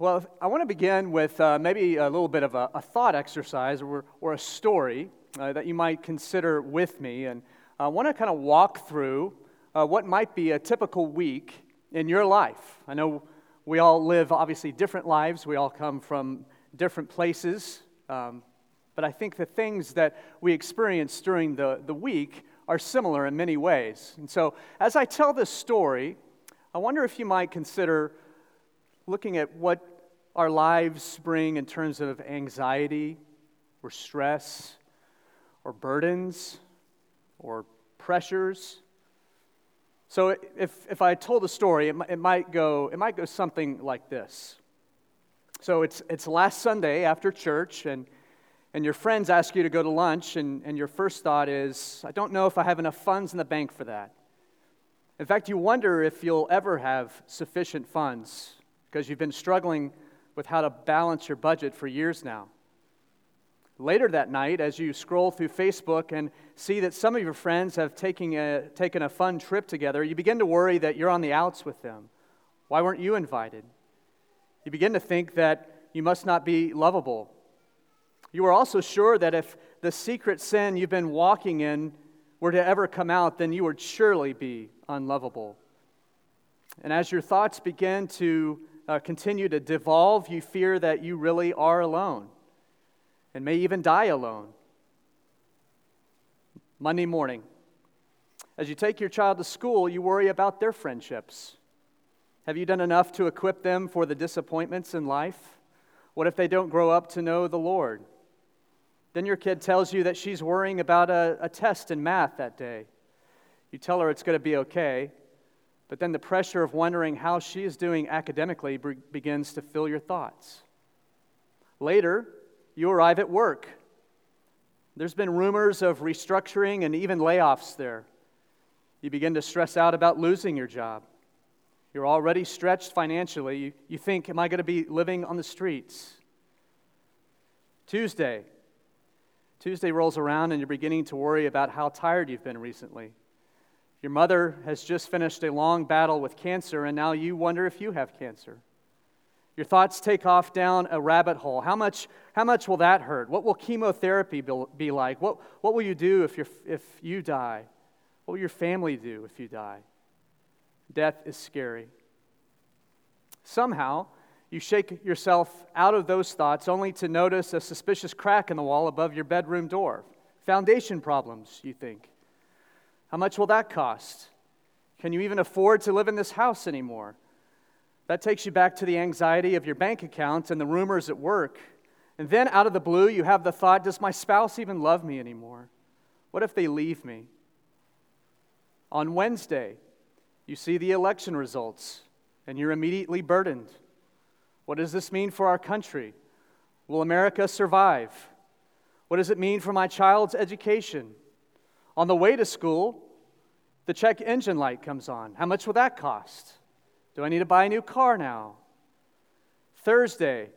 Well, I want to begin with uh, maybe a little bit of a, a thought exercise or, or a story uh, that you might consider with me. And I want to kind of walk through uh, what might be a typical week in your life. I know we all live obviously different lives, we all come from different places. Um, but I think the things that we experience during the, the week are similar in many ways. And so, as I tell this story, I wonder if you might consider looking at what our lives bring in terms of anxiety or stress or burdens or pressures. So if, if I told a story, it, it, might go, it might go something like this. So it's, it's last Sunday after church, and, and your friends ask you to go to lunch, and, and your first thought is, I don't know if I have enough funds in the bank for that. In fact, you wonder if you'll ever have sufficient funds because you've been struggling with how to balance your budget for years now. Later that night, as you scroll through Facebook and see that some of your friends have taken a, taken a fun trip together, you begin to worry that you're on the outs with them. Why weren't you invited? You begin to think that you must not be lovable. You are also sure that if the secret sin you've been walking in were to ever come out, then you would surely be unlovable. And as your thoughts begin to uh, continue to devolve, you fear that you really are alone and may even die alone. Monday morning, as you take your child to school, you worry about their friendships. Have you done enough to equip them for the disappointments in life? What if they don't grow up to know the Lord? Then your kid tells you that she's worrying about a, a test in math that day. You tell her it's going to be okay, but then the pressure of wondering how she is doing academically be- begins to fill your thoughts. Later, you arrive at work. There's been rumors of restructuring and even layoffs there. You begin to stress out about losing your job. You're already stretched financially. You, you think, Am I going to be living on the streets? Tuesday. Tuesday rolls around and you're beginning to worry about how tired you've been recently. Your mother has just finished a long battle with cancer, and now you wonder if you have cancer. Your thoughts take off down a rabbit hole. How much, how much will that hurt? What will chemotherapy be like? What, what will you do if, you if you die? What will your family do if you die? Death is scary. Somehow, you shake yourself out of those thoughts only to notice a suspicious crack in the wall above your bedroom door. Foundation problems, you think. How much will that cost? Can you even afford to live in this house anymore? That takes you back to the anxiety of your bank account and the rumors at work. And then out of the blue, you have the thought Does my spouse even love me anymore? What if they leave me? On Wednesday, you see the election results and you're immediately burdened. What does this mean for our country? Will America survive? What does it mean for my child's education? On the way to school, the check engine light comes on. How much will that cost? Do I need to buy a new car now? Thursday,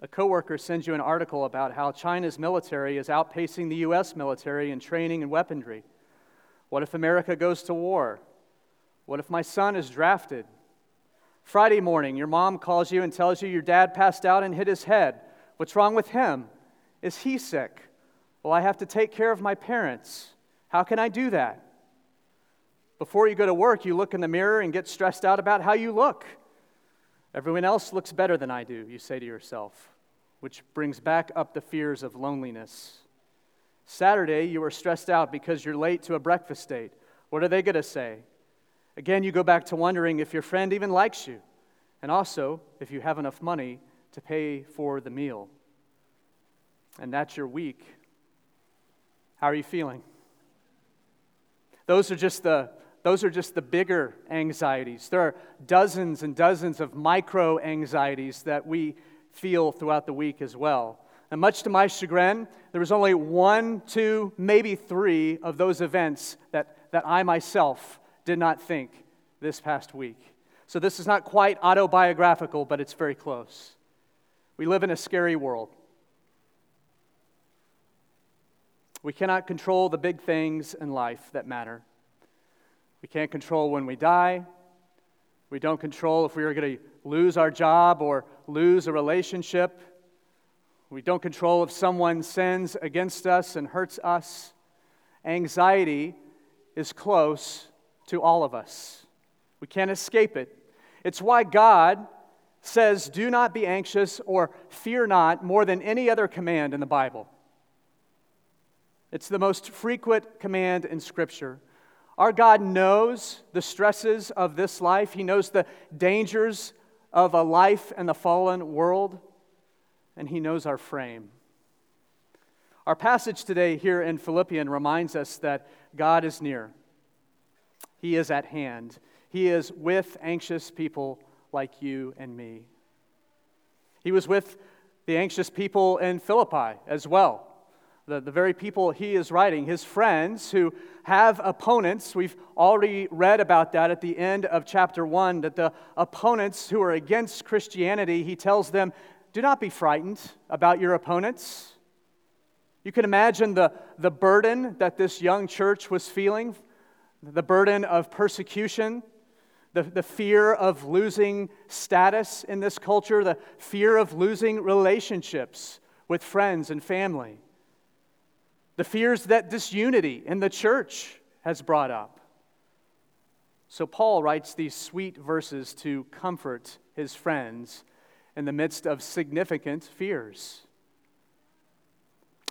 a coworker sends you an article about how China's military is outpacing the US military in training and weaponry. What if America goes to war? What if my son is drafted? Friday morning, your mom calls you and tells you your dad passed out and hit his head. What's wrong with him? Is he sick? Well, I have to take care of my parents. How can I do that? Before you go to work, you look in the mirror and get stressed out about how you look. Everyone else looks better than I do, you say to yourself, which brings back up the fears of loneliness. Saturday, you are stressed out because you're late to a breakfast date. What are they going to say? Again, you go back to wondering if your friend even likes you, and also if you have enough money to pay for the meal. And that's your week. How are you feeling? Those are just the those are just the bigger anxieties. There are dozens and dozens of micro anxieties that we feel throughout the week as well. And much to my chagrin, there was only one, two, maybe three of those events that, that I myself did not think this past week. So this is not quite autobiographical, but it's very close. We live in a scary world. We cannot control the big things in life that matter. We can't control when we die. We don't control if we are going to lose our job or lose a relationship. We don't control if someone sins against us and hurts us. Anxiety is close to all of us. We can't escape it. It's why God says, Do not be anxious or fear not more than any other command in the Bible. It's the most frequent command in Scripture. Our God knows the stresses of this life, He knows the dangers of a life in the fallen world, and He knows our frame. Our passage today here in Philippians reminds us that God is near, He is at hand, He is with anxious people like you and me. He was with the anxious people in Philippi as well the, the very people he is writing, his friends who have opponents. We've already read about that at the end of chapter 1, that the opponents who are against Christianity, he tells them, Do not be frightened about your opponents. You can imagine the, the burden that this young church was feeling the burden of persecution, the, the fear of losing status in this culture, the fear of losing relationships with friends and family the fears that disunity in the church has brought up. So, Paul writes these sweet verses to comfort his friends in the midst of significant fears.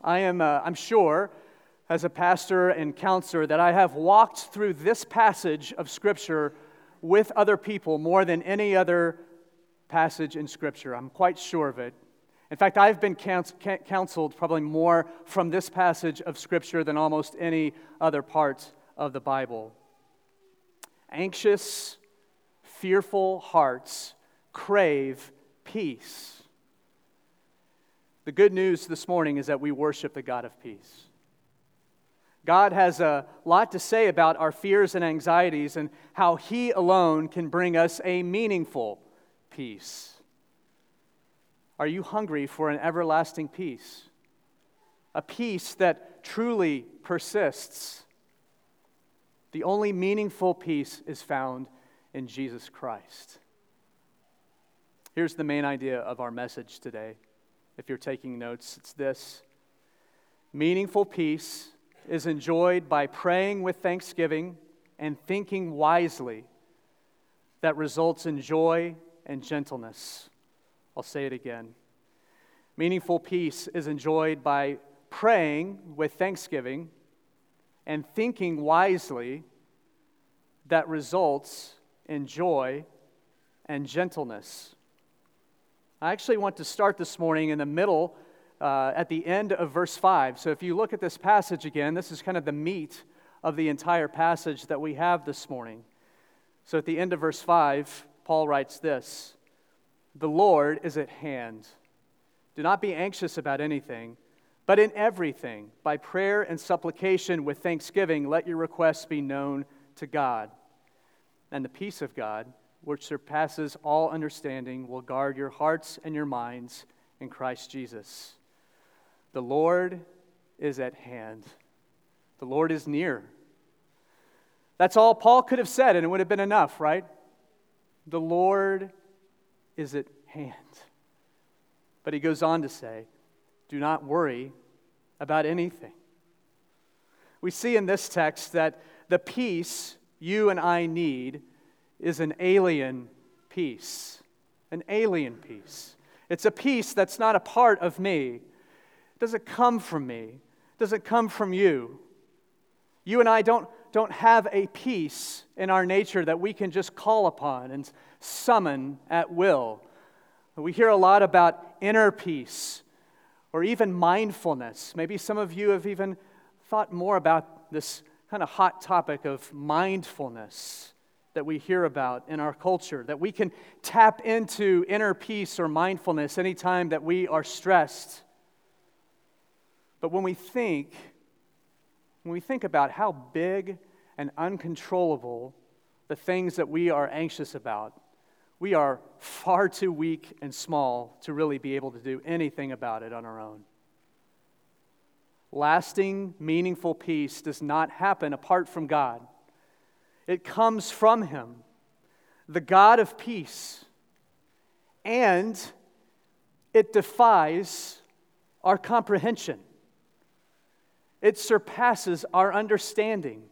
I am, uh, I'm sure, as a pastor and counselor, that I have walked through this passage of Scripture with other people more than any other passage in Scripture. I'm quite sure of it. In fact, I've been counseled probably more from this passage of Scripture than almost any other part of the Bible. Anxious, fearful hearts crave peace. The good news this morning is that we worship the God of peace. God has a lot to say about our fears and anxieties and how He alone can bring us a meaningful peace. Are you hungry for an everlasting peace? A peace that truly persists. The only meaningful peace is found in Jesus Christ. Here's the main idea of our message today. If you're taking notes, it's this Meaningful peace is enjoyed by praying with thanksgiving and thinking wisely that results in joy and gentleness. I'll say it again. Meaningful peace is enjoyed by praying with thanksgiving and thinking wisely that results in joy and gentleness. I actually want to start this morning in the middle, uh, at the end of verse 5. So if you look at this passage again, this is kind of the meat of the entire passage that we have this morning. So at the end of verse 5, Paul writes this the Lord is at hand. Do not be anxious about anything, but in everything, by prayer and supplication with thanksgiving, let your requests be known to God. And the peace of God, which surpasses all understanding, will guard your hearts and your minds in Christ Jesus. The Lord is at hand, the Lord is near. That's all Paul could have said, and it would have been enough, right? The Lord is at hand. But he goes on to say, do not worry about anything. We see in this text that the peace you and I need is an alien peace. An alien peace. It's a peace that's not a part of me. It doesn't come from me. It doesn't come from you. You and I don't, don't have a peace in our nature that we can just call upon and summon at will. We hear a lot about inner peace or even mindfulness. Maybe some of you have even thought more about this kind of hot topic of mindfulness that we hear about in our culture, that we can tap into inner peace or mindfulness anytime that we are stressed. But when we think, when we think about how big and uncontrollable the things that we are anxious about, we are far too weak and small to really be able to do anything about it on our own. Lasting, meaningful peace does not happen apart from God. It comes from Him, the God of peace. And it defies our comprehension, it surpasses our understanding.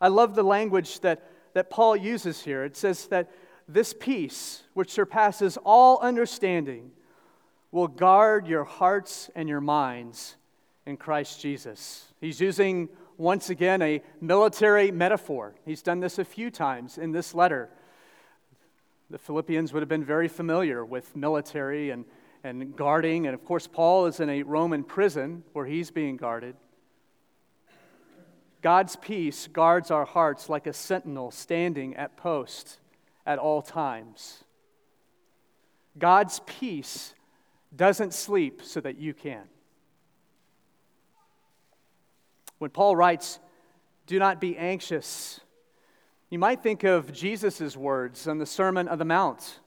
I love the language that, that Paul uses here. It says that this peace, which surpasses all understanding, will guard your hearts and your minds in Christ Jesus. He's using, once again, a military metaphor. He's done this a few times in this letter. The Philippians would have been very familiar with military and, and guarding. And of course, Paul is in a Roman prison where he's being guarded. God's peace guards our hearts like a sentinel standing at post at all times. God's peace doesn't sleep so that you can. When Paul writes, Do not be anxious you might think of Jesus' words on the Sermon of the Mount.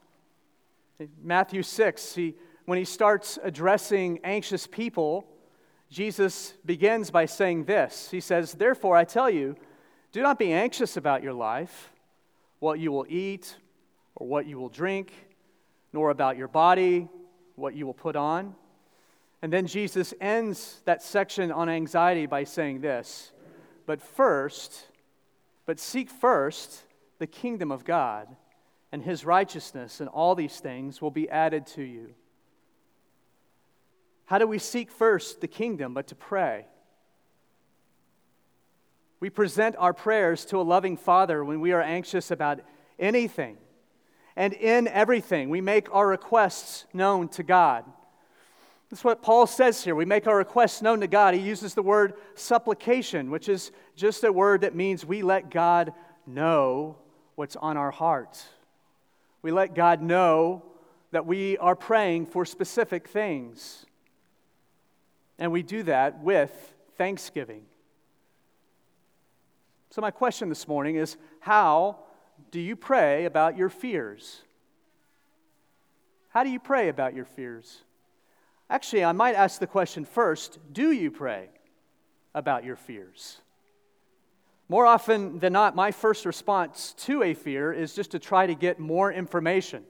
In Matthew 6, he, when he starts addressing anxious people, Jesus begins by saying this He says, Therefore, I tell you, do not be anxious about your life, what you will eat or what you will drink, nor about your body, what you will put on. And then Jesus ends that section on anxiety by saying this But first, but seek first the kingdom of God and his righteousness, and all these things will be added to you. How do we seek first the kingdom but to pray? We present our prayers to a loving Father when we are anxious about anything. And in everything, we make our requests known to God. That's what Paul says here. We make our requests known to God. He uses the word supplication, which is just a word that means we let God know what's on our heart. We let God know that we are praying for specific things. And we do that with thanksgiving. So, my question this morning is how do you pray about your fears? How do you pray about your fears? Actually, I might ask the question first do you pray about your fears? More often than not, my first response to a fear is just to try to get more information.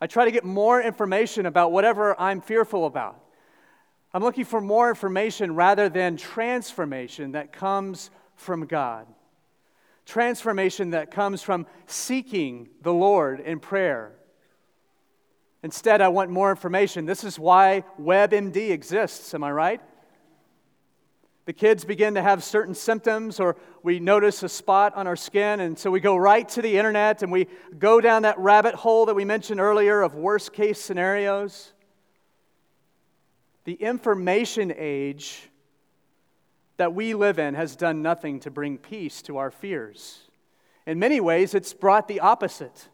I try to get more information about whatever I'm fearful about. I'm looking for more information rather than transformation that comes from God. Transformation that comes from seeking the Lord in prayer Instead, I want more information. This is why WebMD exists, am I right? The kids begin to have certain symptoms, or we notice a spot on our skin, and so we go right to the internet and we go down that rabbit hole that we mentioned earlier of worst case scenarios. The information age that we live in has done nothing to bring peace to our fears. In many ways, it's brought the opposite.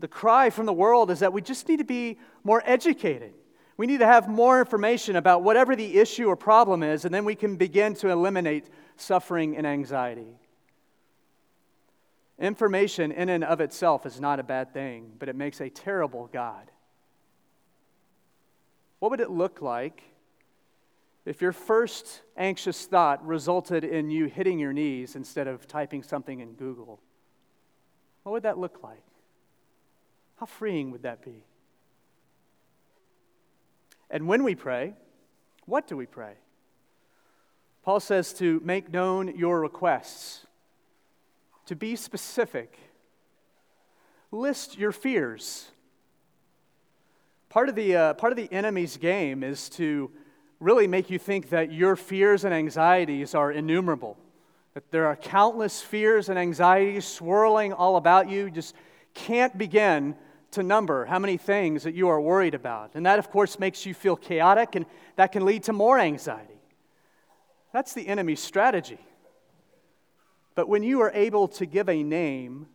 The cry from the world is that we just need to be more educated. We need to have more information about whatever the issue or problem is, and then we can begin to eliminate suffering and anxiety. Information in and of itself is not a bad thing, but it makes a terrible God. What would it look like if your first anxious thought resulted in you hitting your knees instead of typing something in Google? What would that look like? How freeing would that be? And when we pray, what do we pray? Paul says to make known your requests, to be specific, list your fears. Part of the, uh, part of the enemy's game is to really make you think that your fears and anxieties are innumerable, that there are countless fears and anxieties swirling all about you. Just can't begin to number how many things that you are worried about. And that, of course, makes you feel chaotic, and that can lead to more anxiety. That's the enemy's strategy. But when you are able to give a name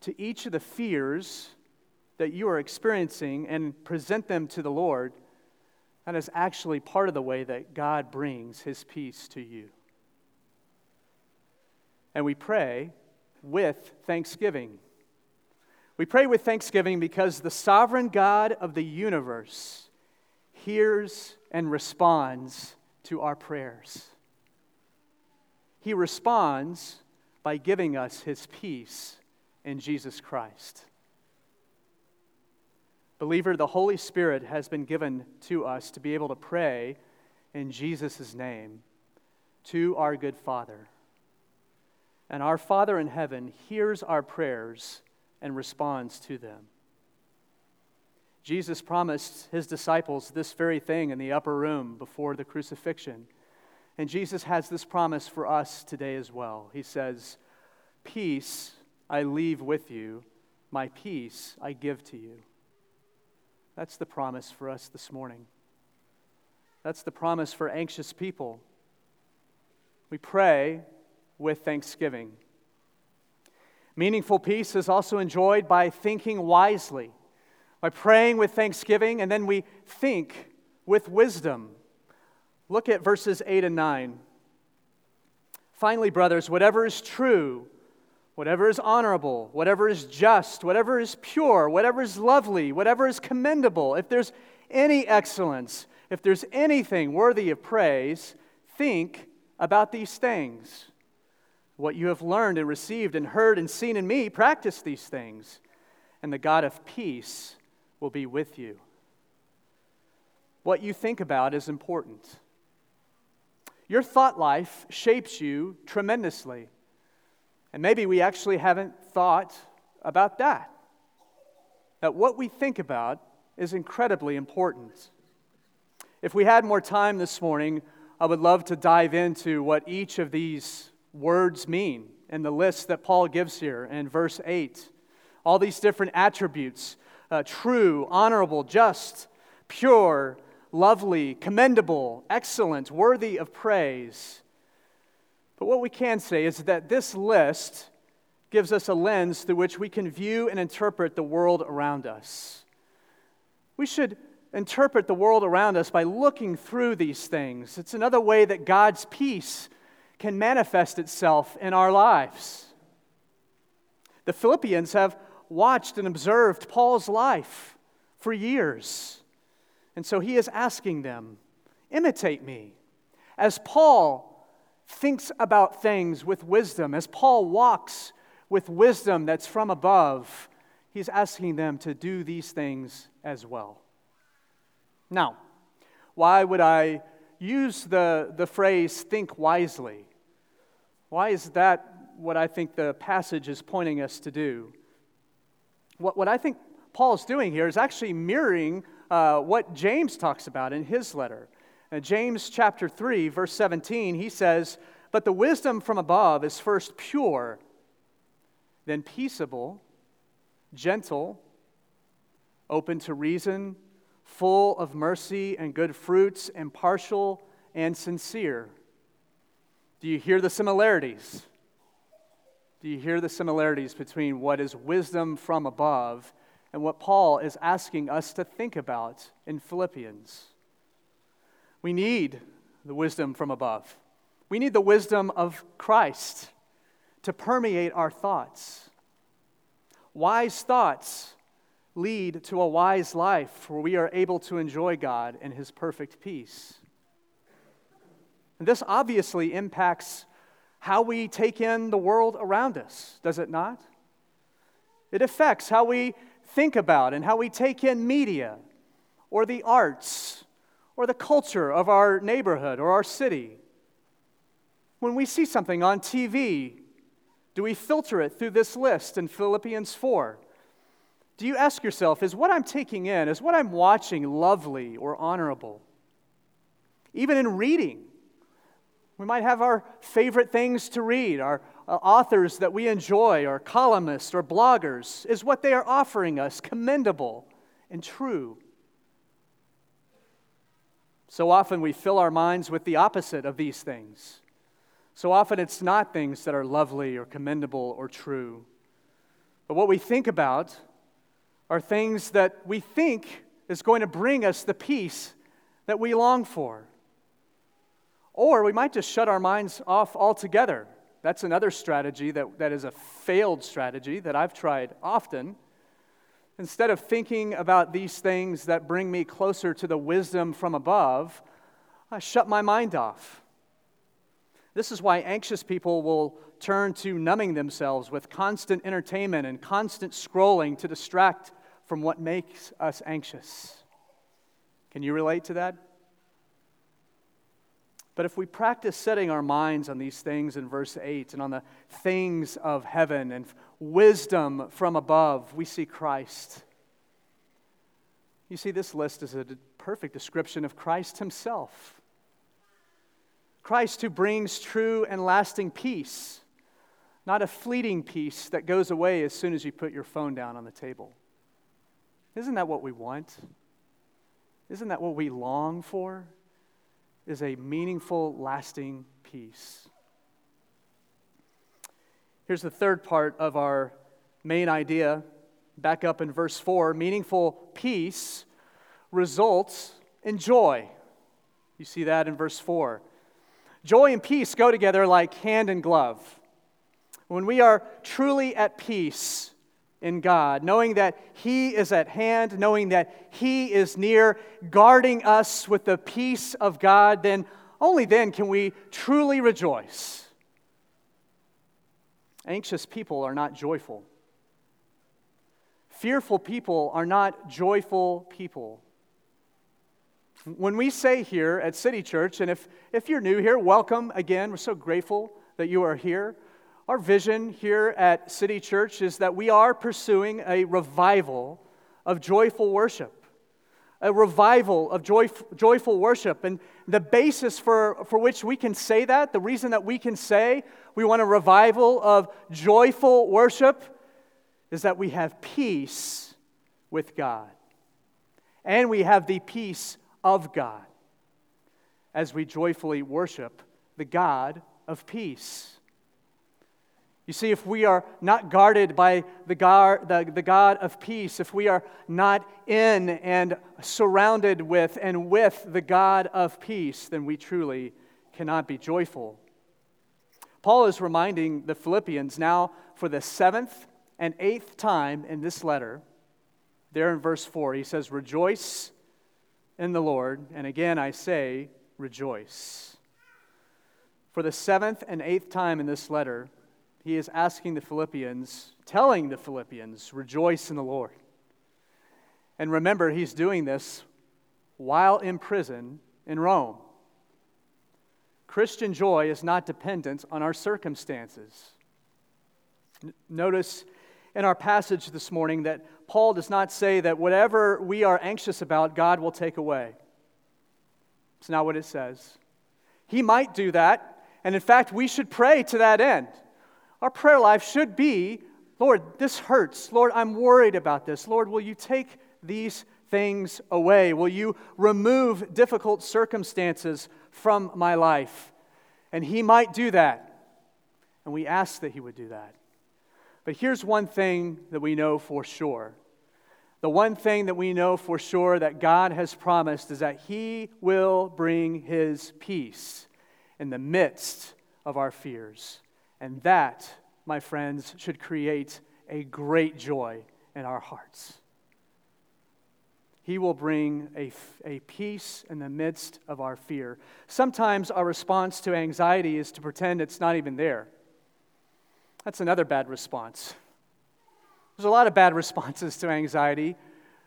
to each of the fears that you are experiencing and present them to the Lord, that is actually part of the way that God brings his peace to you. And we pray with thanksgiving. We pray with thanksgiving because the sovereign God of the universe hears and responds to our prayers. He responds by giving us his peace in Jesus Christ. Believer, the Holy Spirit has been given to us to be able to pray in Jesus' name to our good Father. And our Father in heaven hears our prayers and responds to them. Jesus promised his disciples this very thing in the upper room before the crucifixion. And Jesus has this promise for us today as well. He says, Peace I leave with you, my peace I give to you. That's the promise for us this morning. That's the promise for anxious people. We pray with thanksgiving. Meaningful peace is also enjoyed by thinking wisely, by praying with thanksgiving, and then we think with wisdom. Look at verses 8 and 9. Finally, brothers, whatever is true, whatever is honorable, whatever is just, whatever is pure, whatever is lovely, whatever is commendable, if there's any excellence, if there's anything worthy of praise, think about these things. What you have learned and received and heard and seen in me, practice these things, and the God of peace will be with you. What you think about is important. Your thought life shapes you tremendously. And maybe we actually haven't thought about that. That what we think about is incredibly important. If we had more time this morning, I would love to dive into what each of these words mean in the list that Paul gives here in verse 8. All these different attributes uh, true, honorable, just, pure, lovely, commendable, excellent, worthy of praise. But what we can say is that this list gives us a lens through which we can view and interpret the world around us. We should interpret the world around us by looking through these things. It's another way that God's peace can manifest itself in our lives. The Philippians have watched and observed Paul's life for years. And so he is asking them, imitate me. As Paul thinks about things with wisdom, as Paul walks with wisdom that's from above, he's asking them to do these things as well. Now, why would I use the, the phrase think wisely? Why is that what I think the passage is pointing us to do? What, what I think Paul is doing here is actually mirroring uh, what James talks about in his letter. James chapter 3, verse 17, he says, But the wisdom from above is first pure, then peaceable, gentle, open to reason, full of mercy and good fruits, impartial and sincere. Do you hear the similarities? Do you hear the similarities between what is wisdom from above and what Paul is asking us to think about in Philippians? We need the wisdom from above. We need the wisdom of Christ to permeate our thoughts. Wise thoughts lead to a wise life where we are able to enjoy God and His perfect peace. And this obviously impacts how we take in the world around us, does it not? It affects how we think about and how we take in media or the arts or the culture of our neighborhood or our city. When we see something on TV, do we filter it through this list in Philippians 4? Do you ask yourself, is what I'm taking in, is what I'm watching lovely or honorable? Even in reading, we might have our favorite things to read, our uh, authors that we enjoy, or columnists or bloggers. Is what they are offering us commendable and true? So often we fill our minds with the opposite of these things. So often it's not things that are lovely or commendable or true. But what we think about are things that we think is going to bring us the peace that we long for. Or we might just shut our minds off altogether. That's another strategy that, that is a failed strategy that I've tried often. Instead of thinking about these things that bring me closer to the wisdom from above, I shut my mind off. This is why anxious people will turn to numbing themselves with constant entertainment and constant scrolling to distract from what makes us anxious. Can you relate to that? But if we practice setting our minds on these things in verse 8 and on the things of heaven and wisdom from above, we see Christ. You see, this list is a perfect description of Christ himself. Christ who brings true and lasting peace, not a fleeting peace that goes away as soon as you put your phone down on the table. Isn't that what we want? Isn't that what we long for? Is a meaningful, lasting peace. Here's the third part of our main idea. Back up in verse 4 meaningful peace results in joy. You see that in verse 4. Joy and peace go together like hand and glove. When we are truly at peace in God, knowing that He is at hand, knowing that He is near, guarding us with the peace of God, then only then can we truly rejoice. Anxious people are not joyful. Fearful people are not joyful people. When we say here at City Church, and if, if you're new here, welcome again. We're so grateful that you are here. Our vision here at City Church is that we are pursuing a revival of joyful worship. A revival of joy, joyful worship. And the basis for, for which we can say that, the reason that we can say we want a revival of joyful worship, is that we have peace with God. And we have the peace of God as we joyfully worship the God of peace. You see, if we are not guarded by the God, the, the God of peace, if we are not in and surrounded with and with the God of peace, then we truly cannot be joyful. Paul is reminding the Philippians now for the seventh and eighth time in this letter, there in verse 4, he says, Rejoice in the Lord. And again, I say, rejoice. For the seventh and eighth time in this letter, he is asking the Philippians, telling the Philippians, rejoice in the Lord. And remember, he's doing this while in prison in Rome. Christian joy is not dependent on our circumstances. Notice in our passage this morning that Paul does not say that whatever we are anxious about, God will take away. It's not what it says. He might do that, and in fact, we should pray to that end. Our prayer life should be Lord, this hurts. Lord, I'm worried about this. Lord, will you take these things away? Will you remove difficult circumstances from my life? And He might do that. And we ask that He would do that. But here's one thing that we know for sure. The one thing that we know for sure that God has promised is that He will bring His peace in the midst of our fears. And that, my friends, should create a great joy in our hearts. He will bring a, a peace in the midst of our fear. Sometimes our response to anxiety is to pretend it's not even there. That's another bad response. There's a lot of bad responses to anxiety,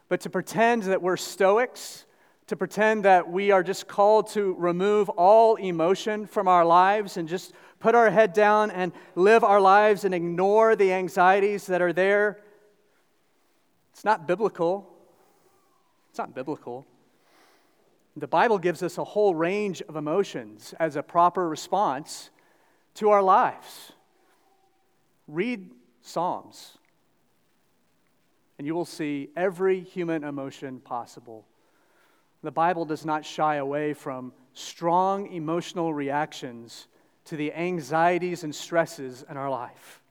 but to pretend that we're stoics, to pretend that we are just called to remove all emotion from our lives and just put our head down and live our lives and ignore the anxieties that are there, it's not biblical. It's not biblical. The Bible gives us a whole range of emotions as a proper response to our lives. Read Psalms, and you will see every human emotion possible. The Bible does not shy away from strong emotional reactions to the anxieties and stresses in our life.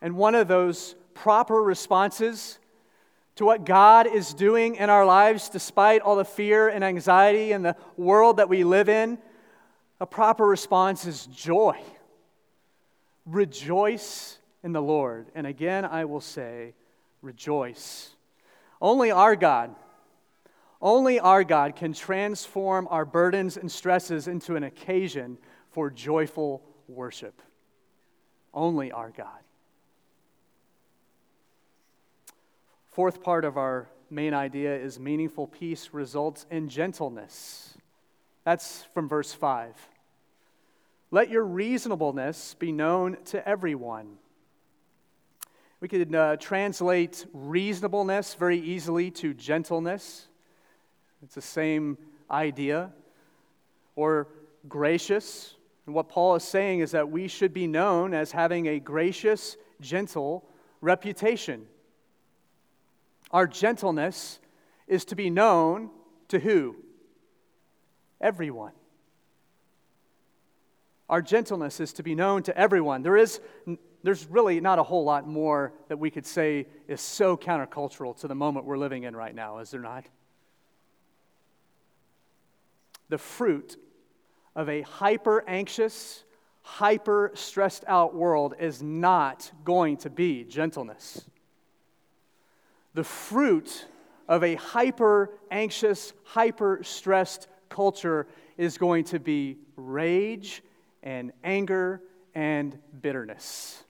And one of those proper responses to what God is doing in our lives, despite all the fear and anxiety in the world that we live in, a proper response is joy. Rejoice in the Lord. And again, I will say, rejoice. Only our God, only our God can transform our burdens and stresses into an occasion for joyful worship. Only our God. Fourth part of our main idea is meaningful peace results in gentleness. That's from verse 5. Let your reasonableness be known to everyone. We could uh, translate reasonableness very easily to gentleness. It's the same idea. Or gracious. And what Paul is saying is that we should be known as having a gracious, gentle reputation. Our gentleness is to be known to who? Everyone. Our gentleness is to be known to everyone. There is, there's really not a whole lot more that we could say is so countercultural to the moment we're living in right now, is there not? The fruit of a hyper anxious, hyper stressed out world is not going to be gentleness. The fruit of a hyper anxious, hyper stressed culture is going to be rage and anger and bitterness.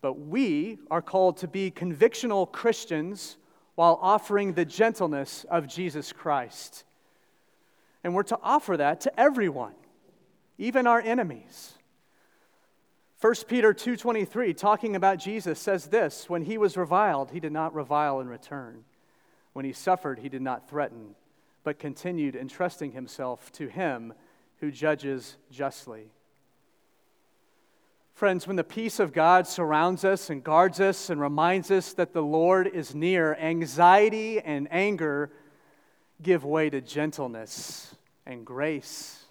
But we are called to be convictional Christians while offering the gentleness of Jesus Christ. And we're to offer that to everyone, even our enemies. 1 Peter 2:23 talking about Jesus says this, when he was reviled, he did not revile in return. When he suffered, he did not threaten, but continued entrusting himself to him who judges justly. Friends, when the peace of God surrounds us and guards us and reminds us that the Lord is near, anxiety and anger give way to gentleness and grace.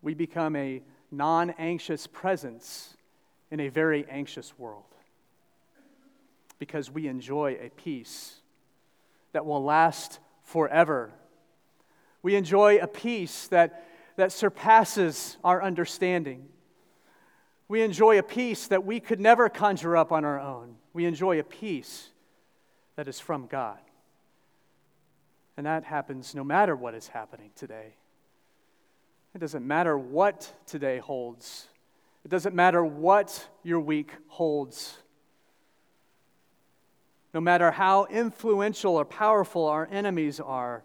We become a non anxious presence in a very anxious world because we enjoy a peace that will last forever we enjoy a peace that, that surpasses our understanding. We enjoy a peace that we could never conjure up on our own. We enjoy a peace that is from God. And that happens no matter what is happening today. It doesn't matter what today holds, it doesn't matter what your week holds. No matter how influential or powerful our enemies are,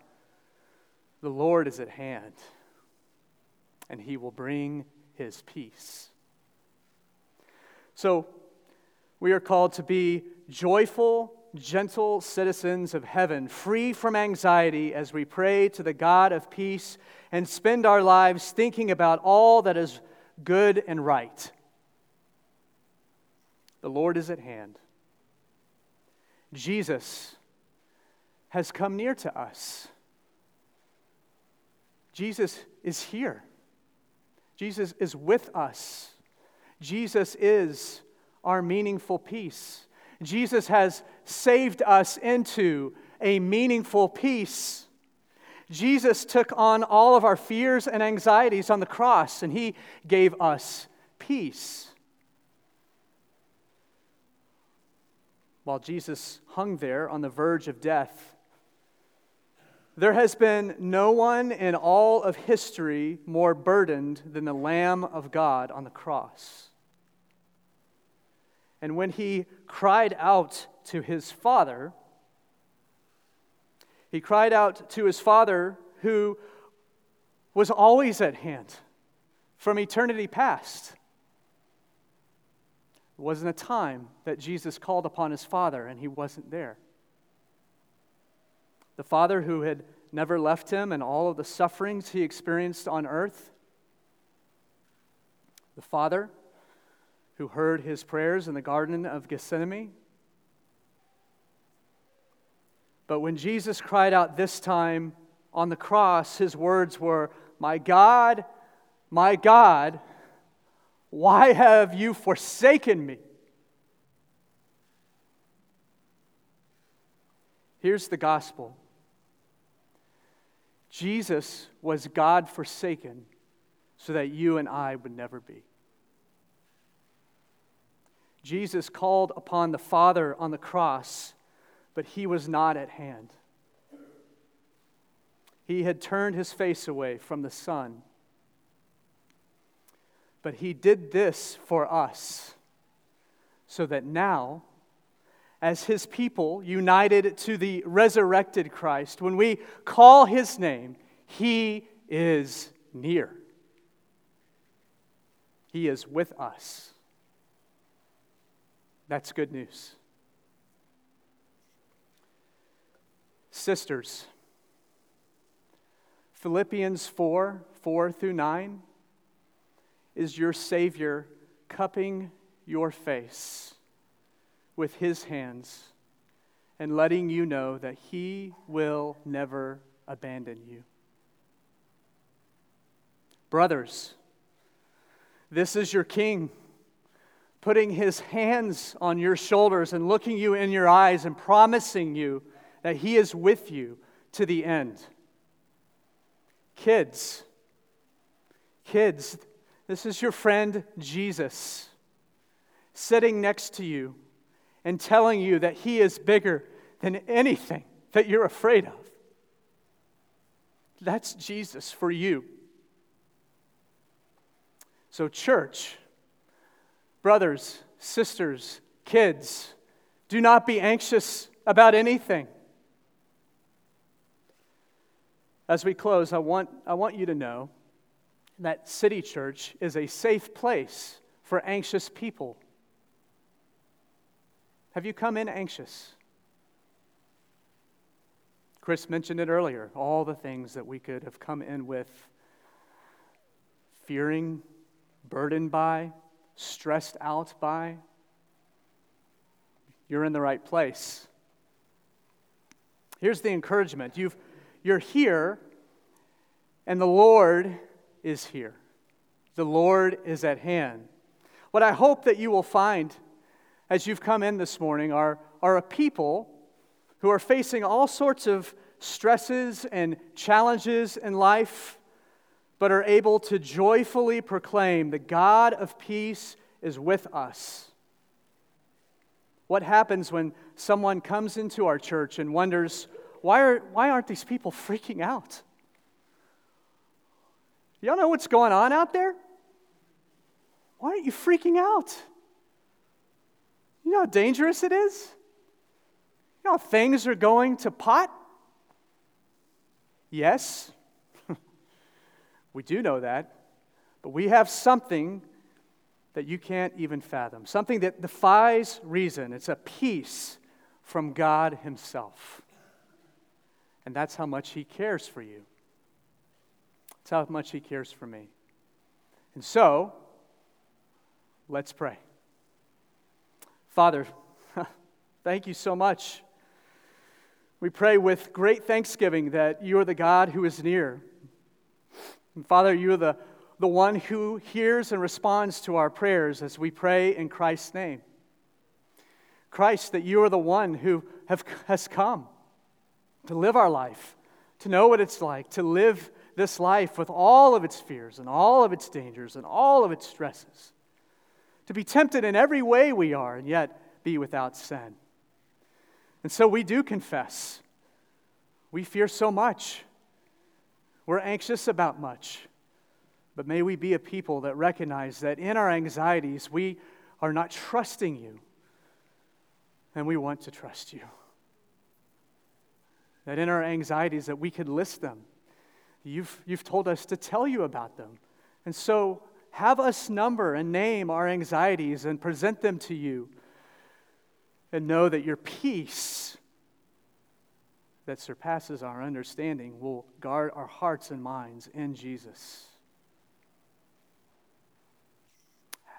the Lord is at hand, and he will bring his peace. So, we are called to be joyful, gentle citizens of heaven, free from anxiety as we pray to the God of peace and spend our lives thinking about all that is good and right. The Lord is at hand. Jesus has come near to us. Jesus is here. Jesus is with us. Jesus is our meaningful peace. Jesus has saved us into a meaningful peace. Jesus took on all of our fears and anxieties on the cross, and he gave us peace. While Jesus hung there on the verge of death, there has been no one in all of history more burdened than the Lamb of God on the cross. And when he cried out to his Father, he cried out to his Father who was always at hand from eternity past. It wasn't a time that Jesus called upon his Father and he wasn't there. The Father who had never left him and all of the sufferings he experienced on earth. The Father who heard his prayers in the Garden of Gethsemane. But when Jesus cried out this time on the cross, his words were, My God, my God, why have you forsaken me? Here's the gospel Jesus was God forsaken so that you and I would never be. Jesus called upon the Father on the cross, but he was not at hand. He had turned his face away from the Son. But he did this for us so that now, as his people united to the resurrected Christ, when we call his name, he is near. He is with us. That's good news. Sisters, Philippians 4 4 through 9 is your Savior cupping your face with His hands and letting you know that He will never abandon you. Brothers, this is your King putting His hands on your shoulders and looking you in your eyes and promising you that He is with you to the end. Kids, kids, this is your friend Jesus sitting next to you and telling you that He is bigger than anything that you're afraid of. That's Jesus for you. So, church, brothers, sisters, kids, do not be anxious about anything. As we close, I want, I want you to know that City Church is a safe place for anxious people. Have you come in anxious? Chris mentioned it earlier all the things that we could have come in with fearing, burdened by, stressed out by. You're in the right place. Here's the encouragement You've, you're here, and the Lord is here. The Lord is at hand. What I hope that you will find as you've come in this morning are, are a people who are facing all sorts of stresses and challenges in life, but are able to joyfully proclaim the God of peace is with us. What happens when someone comes into our church and wonders, why, are, why aren't these people freaking out? Y'all know what's going on out there? Why aren't you freaking out? You know how dangerous it is? You know things are going to pot? Yes, we do know that. But we have something that you can't even fathom, something that defies reason. It's a peace from God Himself. And that's how much He cares for you. It's how much He cares for me. And so, let's pray. Father, thank you so much. We pray with great thanksgiving that you are the God who is near. And Father, you are the, the one who hears and responds to our prayers as we pray in Christ's name. Christ, that you are the one who have, has come to live our life, to know what it's like, to live this life with all of its fears and all of its dangers and all of its stresses, to be tempted in every way we are and yet be without sin. And so we do confess. We fear so much. We're anxious about much. But may we be a people that recognize that in our anxieties, we are not trusting you, and we want to trust you that in our anxieties that we could list them. You've, you've told us to tell you about them. And so have us number and name our anxieties and present them to you. And know that your peace that surpasses our understanding will guard our hearts and minds in Jesus.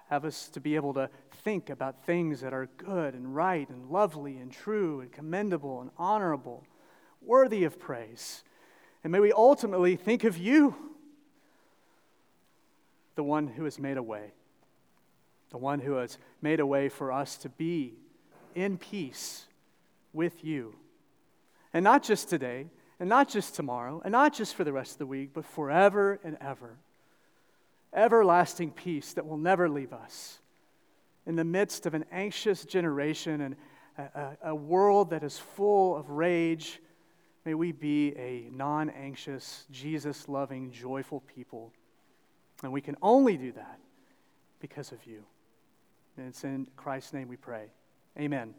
Have us to be able to think about things that are good and right and lovely and true and commendable and honorable worthy of praise. And may we ultimately think of you, the one who has made a way, the one who has made a way for us to be in peace with you. And not just today, and not just tomorrow, and not just for the rest of the week, but forever and ever. Everlasting peace that will never leave us in the midst of an anxious generation and a, a, a world that is full of rage May we be a non anxious, Jesus loving, joyful people. And we can only do that because of you. And it's in Christ's name we pray. Amen.